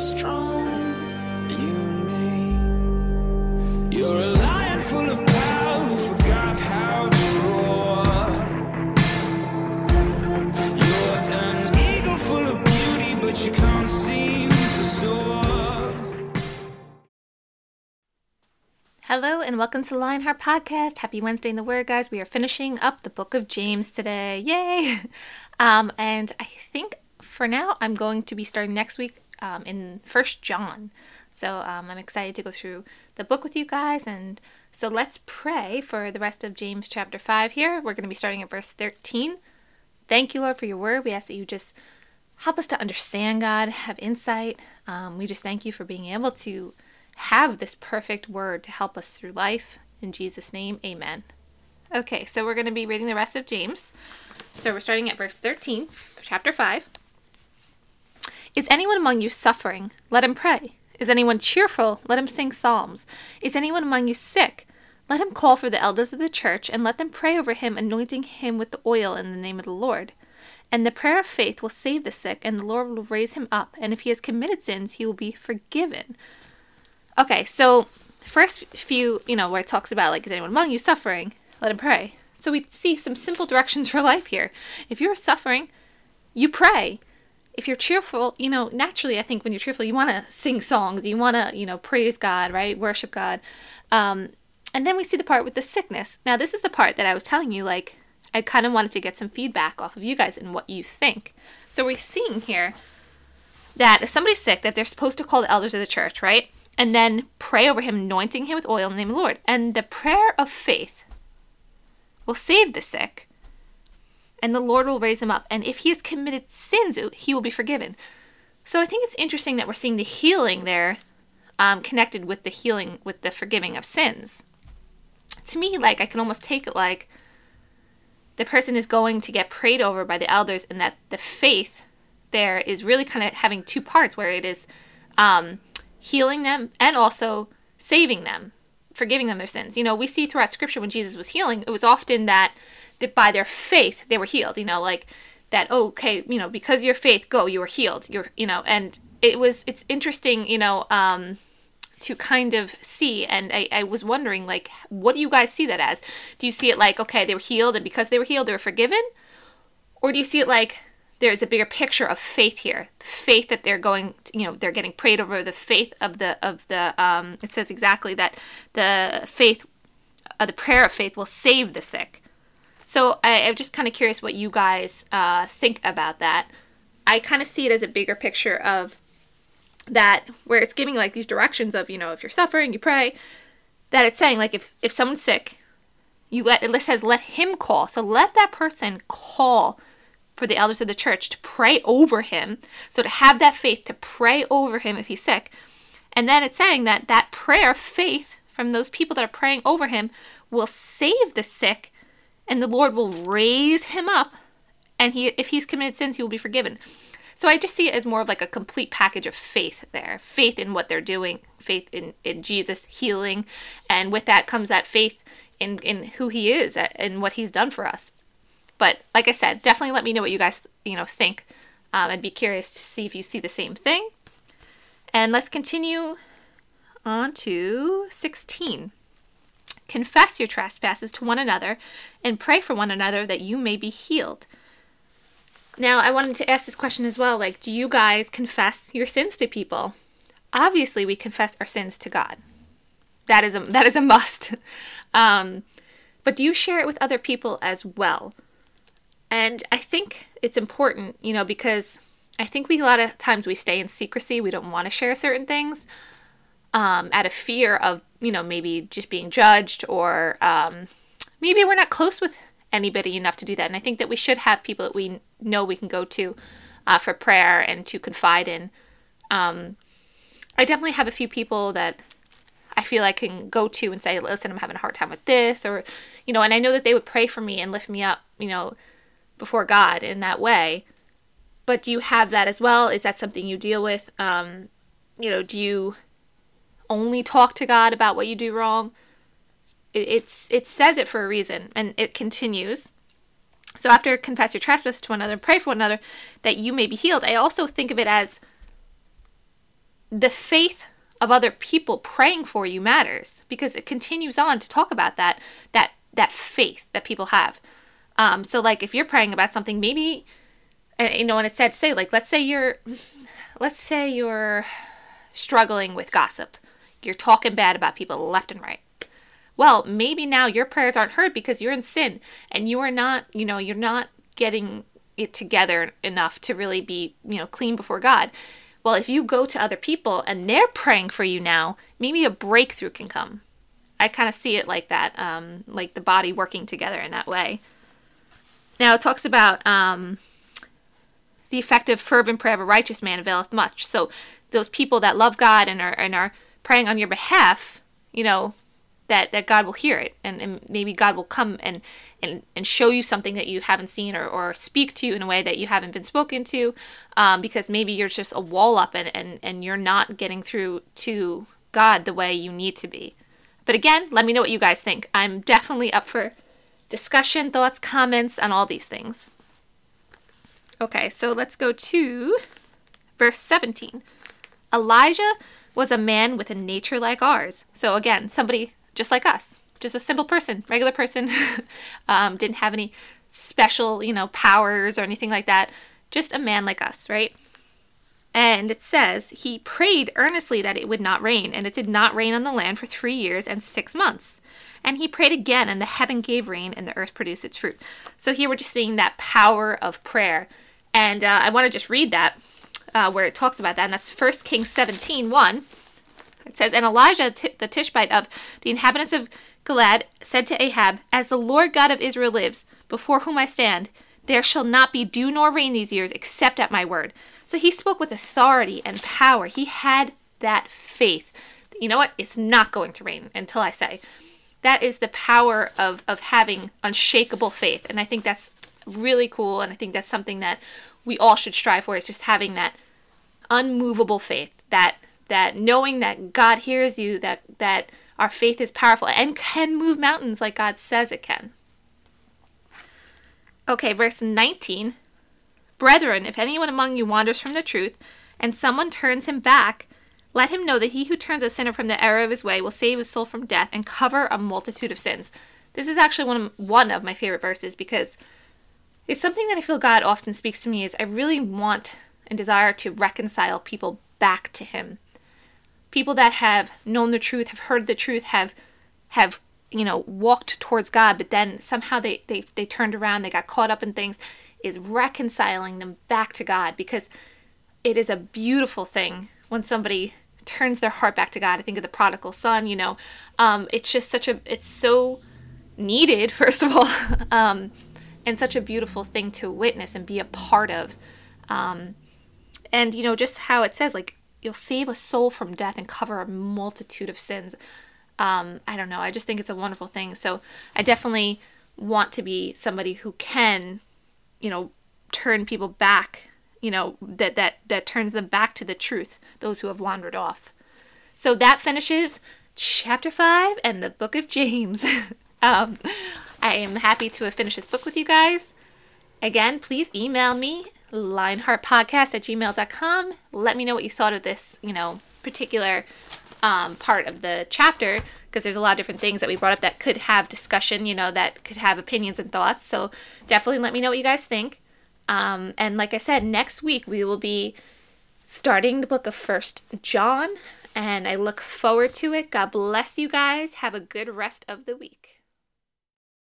strong, you and me. You're a lion full of power who forgot how to roar. You're an eagle full of beauty, but you can't seem to soar. Hello and welcome to Lionheart Podcast. Happy Wednesday in the Word, guys. We are finishing up the book of James today. Yay! Um, and I think for now I'm going to be starting next week um, in First John. So um, I'm excited to go through the book with you guys. And so let's pray for the rest of James chapter 5 here. We're going to be starting at verse 13. Thank you, Lord, for your word. We ask that you just help us to understand, God, have insight. Um, we just thank you for being able to have this perfect word to help us through life. In Jesus' name, amen. Okay, so we're going to be reading the rest of James. So we're starting at verse 13, chapter 5. Is anyone among you suffering? Let him pray. Is anyone cheerful? Let him sing psalms. Is anyone among you sick? Let him call for the elders of the church and let them pray over him, anointing him with the oil in the name of the Lord. And the prayer of faith will save the sick, and the Lord will raise him up. And if he has committed sins, he will be forgiven. Okay, so first few, you know, where it talks about like, is anyone among you suffering? Let him pray. So we see some simple directions for life here. If you're suffering, you pray. If you're cheerful, you know, naturally, I think when you're cheerful, you want to sing songs, you want to, you know, praise God, right? Worship God. Um, and then we see the part with the sickness. Now, this is the part that I was telling you, like, I kind of wanted to get some feedback off of you guys and what you think. So we're seeing here that if somebody's sick, that they're supposed to call the elders of the church, right? And then pray over him, anointing him with oil in the name of the Lord. And the prayer of faith will save the sick, and the Lord will raise him up. And if he has committed sins, he will be forgiven. So I think it's interesting that we're seeing the healing there um, connected with the healing, with the forgiving of sins. To me, like, I can almost take it like the person is going to get prayed over by the elders, and that the faith there is really kind of having two parts where it is um, healing them and also saving them forgiving them their sins. You know, we see throughout scripture when Jesus was healing, it was often that, that by their faith they were healed, you know, like that, oh, okay, you know, because your faith, go, you were healed. You're, you know, and it was, it's interesting, you know, um, to kind of see. And I, I was wondering, like, what do you guys see that as? Do you see it like, okay, they were healed, and because they were healed, they were forgiven? Or do you see it like, there's a bigger picture of faith here faith that they're going to, you know they're getting prayed over the faith of the of the um it says exactly that the faith uh, the prayer of faith will save the sick so I, i'm just kind of curious what you guys uh, think about that i kind of see it as a bigger picture of that where it's giving like these directions of you know if you're suffering you pray that it's saying like if if someone's sick you let it says let him call so let that person call for the elders of the church to pray over him. So to have that faith to pray over him if he's sick. And then it's saying that that prayer faith from those people that are praying over him will save the sick and the Lord will raise him up and he if he's committed sins he will be forgiven. So I just see it as more of like a complete package of faith there. Faith in what they're doing, faith in, in Jesus healing, and with that comes that faith in, in who he is and what he's done for us. But like I said, definitely let me know what you guys you know think. Um, I'd be curious to see if you see the same thing. And let's continue on to 16. Confess your trespasses to one another and pray for one another that you may be healed. Now, I wanted to ask this question as well like, do you guys confess your sins to people? Obviously, we confess our sins to God. That is a, that is a must. Um, but do you share it with other people as well? And I think it's important, you know, because I think we a lot of times we stay in secrecy. We don't want to share certain things um, out of fear of, you know, maybe just being judged or um, maybe we're not close with anybody enough to do that. And I think that we should have people that we know we can go to uh, for prayer and to confide in. Um, I definitely have a few people that I feel I can go to and say, listen, I'm having a hard time with this, or, you know, and I know that they would pray for me and lift me up, you know, before God in that way. But do you have that as well? Is that something you deal with? Um, you know, do you only talk to God about what you do wrong? It, it's it says it for a reason, and it continues. So after confess your trespass to one another, pray for one another that you may be healed. I also think of it as the faith of other people praying for you matters because it continues on to talk about that that that faith that people have. Um, so like if you're praying about something, maybe uh, you know, and it's sad to say, like let's say you're let's say you're struggling with gossip. You're talking bad about people left and right. Well, maybe now your prayers aren't heard because you're in sin and you are not, you know, you're not getting it together enough to really be, you know, clean before God. Well, if you go to other people and they're praying for you now, maybe a breakthrough can come. I kind of see it like that, um, like the body working together in that way. Now it talks about um, the effective fervent prayer of a righteous man availeth much. So those people that love God and are and are praying on your behalf, you know, that, that God will hear it and, and maybe God will come and, and, and show you something that you haven't seen or, or speak to you in a way that you haven't been spoken to um, because maybe you're just a wall up and, and, and you're not getting through to God the way you need to be. But again, let me know what you guys think. I'm definitely up for discussion, thoughts, comments on all these things. Okay, so let's go to verse 17. Elijah was a man with a nature like ours. So again, somebody just like us, just a simple person, regular person, um, didn't have any special, you know, powers or anything like that. Just a man like us, right? And it says, he prayed earnestly that it would not rain, and it did not rain on the land for three years and six months. And he prayed again, and the heaven gave rain, and the earth produced its fruit. So here we're just seeing that power of prayer. And uh, I want to just read that, uh, where it talks about that, and that's 1 Kings 17 1. It says, And Elijah the Tishbite of the inhabitants of Gilead said to Ahab, As the Lord God of Israel lives, before whom I stand, there shall not be dew nor rain these years except at my word. So he spoke with authority and power. He had that faith. You know what? It's not going to rain until I say. That is the power of, of having unshakable faith. And I think that's really cool. And I think that's something that we all should strive for is just having that unmovable faith, that that knowing that God hears you, that that our faith is powerful and can move mountains like God says it can. Okay, verse 19. Brethren, if anyone among you wanders from the truth, and someone turns him back, let him know that he who turns a sinner from the error of his way will save his soul from death and cover a multitude of sins. This is actually one of, one of my favorite verses because it's something that I feel God often speaks to me is I really want and desire to reconcile people back to him people that have known the truth, have heard the truth, have have you know walked towards God, but then somehow they they they turned around, they got caught up in things, is reconciling them back to God because it is a beautiful thing when somebody turns their heart back to God. I think of the prodigal son, you know, um, it's just such a it's so needed first of all, um, and such a beautiful thing to witness and be a part of. Um, and you know just how it says like you'll save a soul from death and cover a multitude of sins. Um, I don't know. I just think it's a wonderful thing. So I definitely want to be somebody who can, you know, turn people back. You know that that that turns them back to the truth. Those who have wandered off. So that finishes chapter five and the book of James. um, I am happy to have finished this book with you guys. Again, please email me lionheartpodcast at gmail.com. Let me know what you thought of this, you know, particular um, part of the chapter because there's a lot of different things that we brought up that could have discussion, you know, that could have opinions and thoughts. So definitely let me know what you guys think. Um, and like I said, next week we will be starting the book of First John, and I look forward to it. God bless you guys. Have a good rest of the week.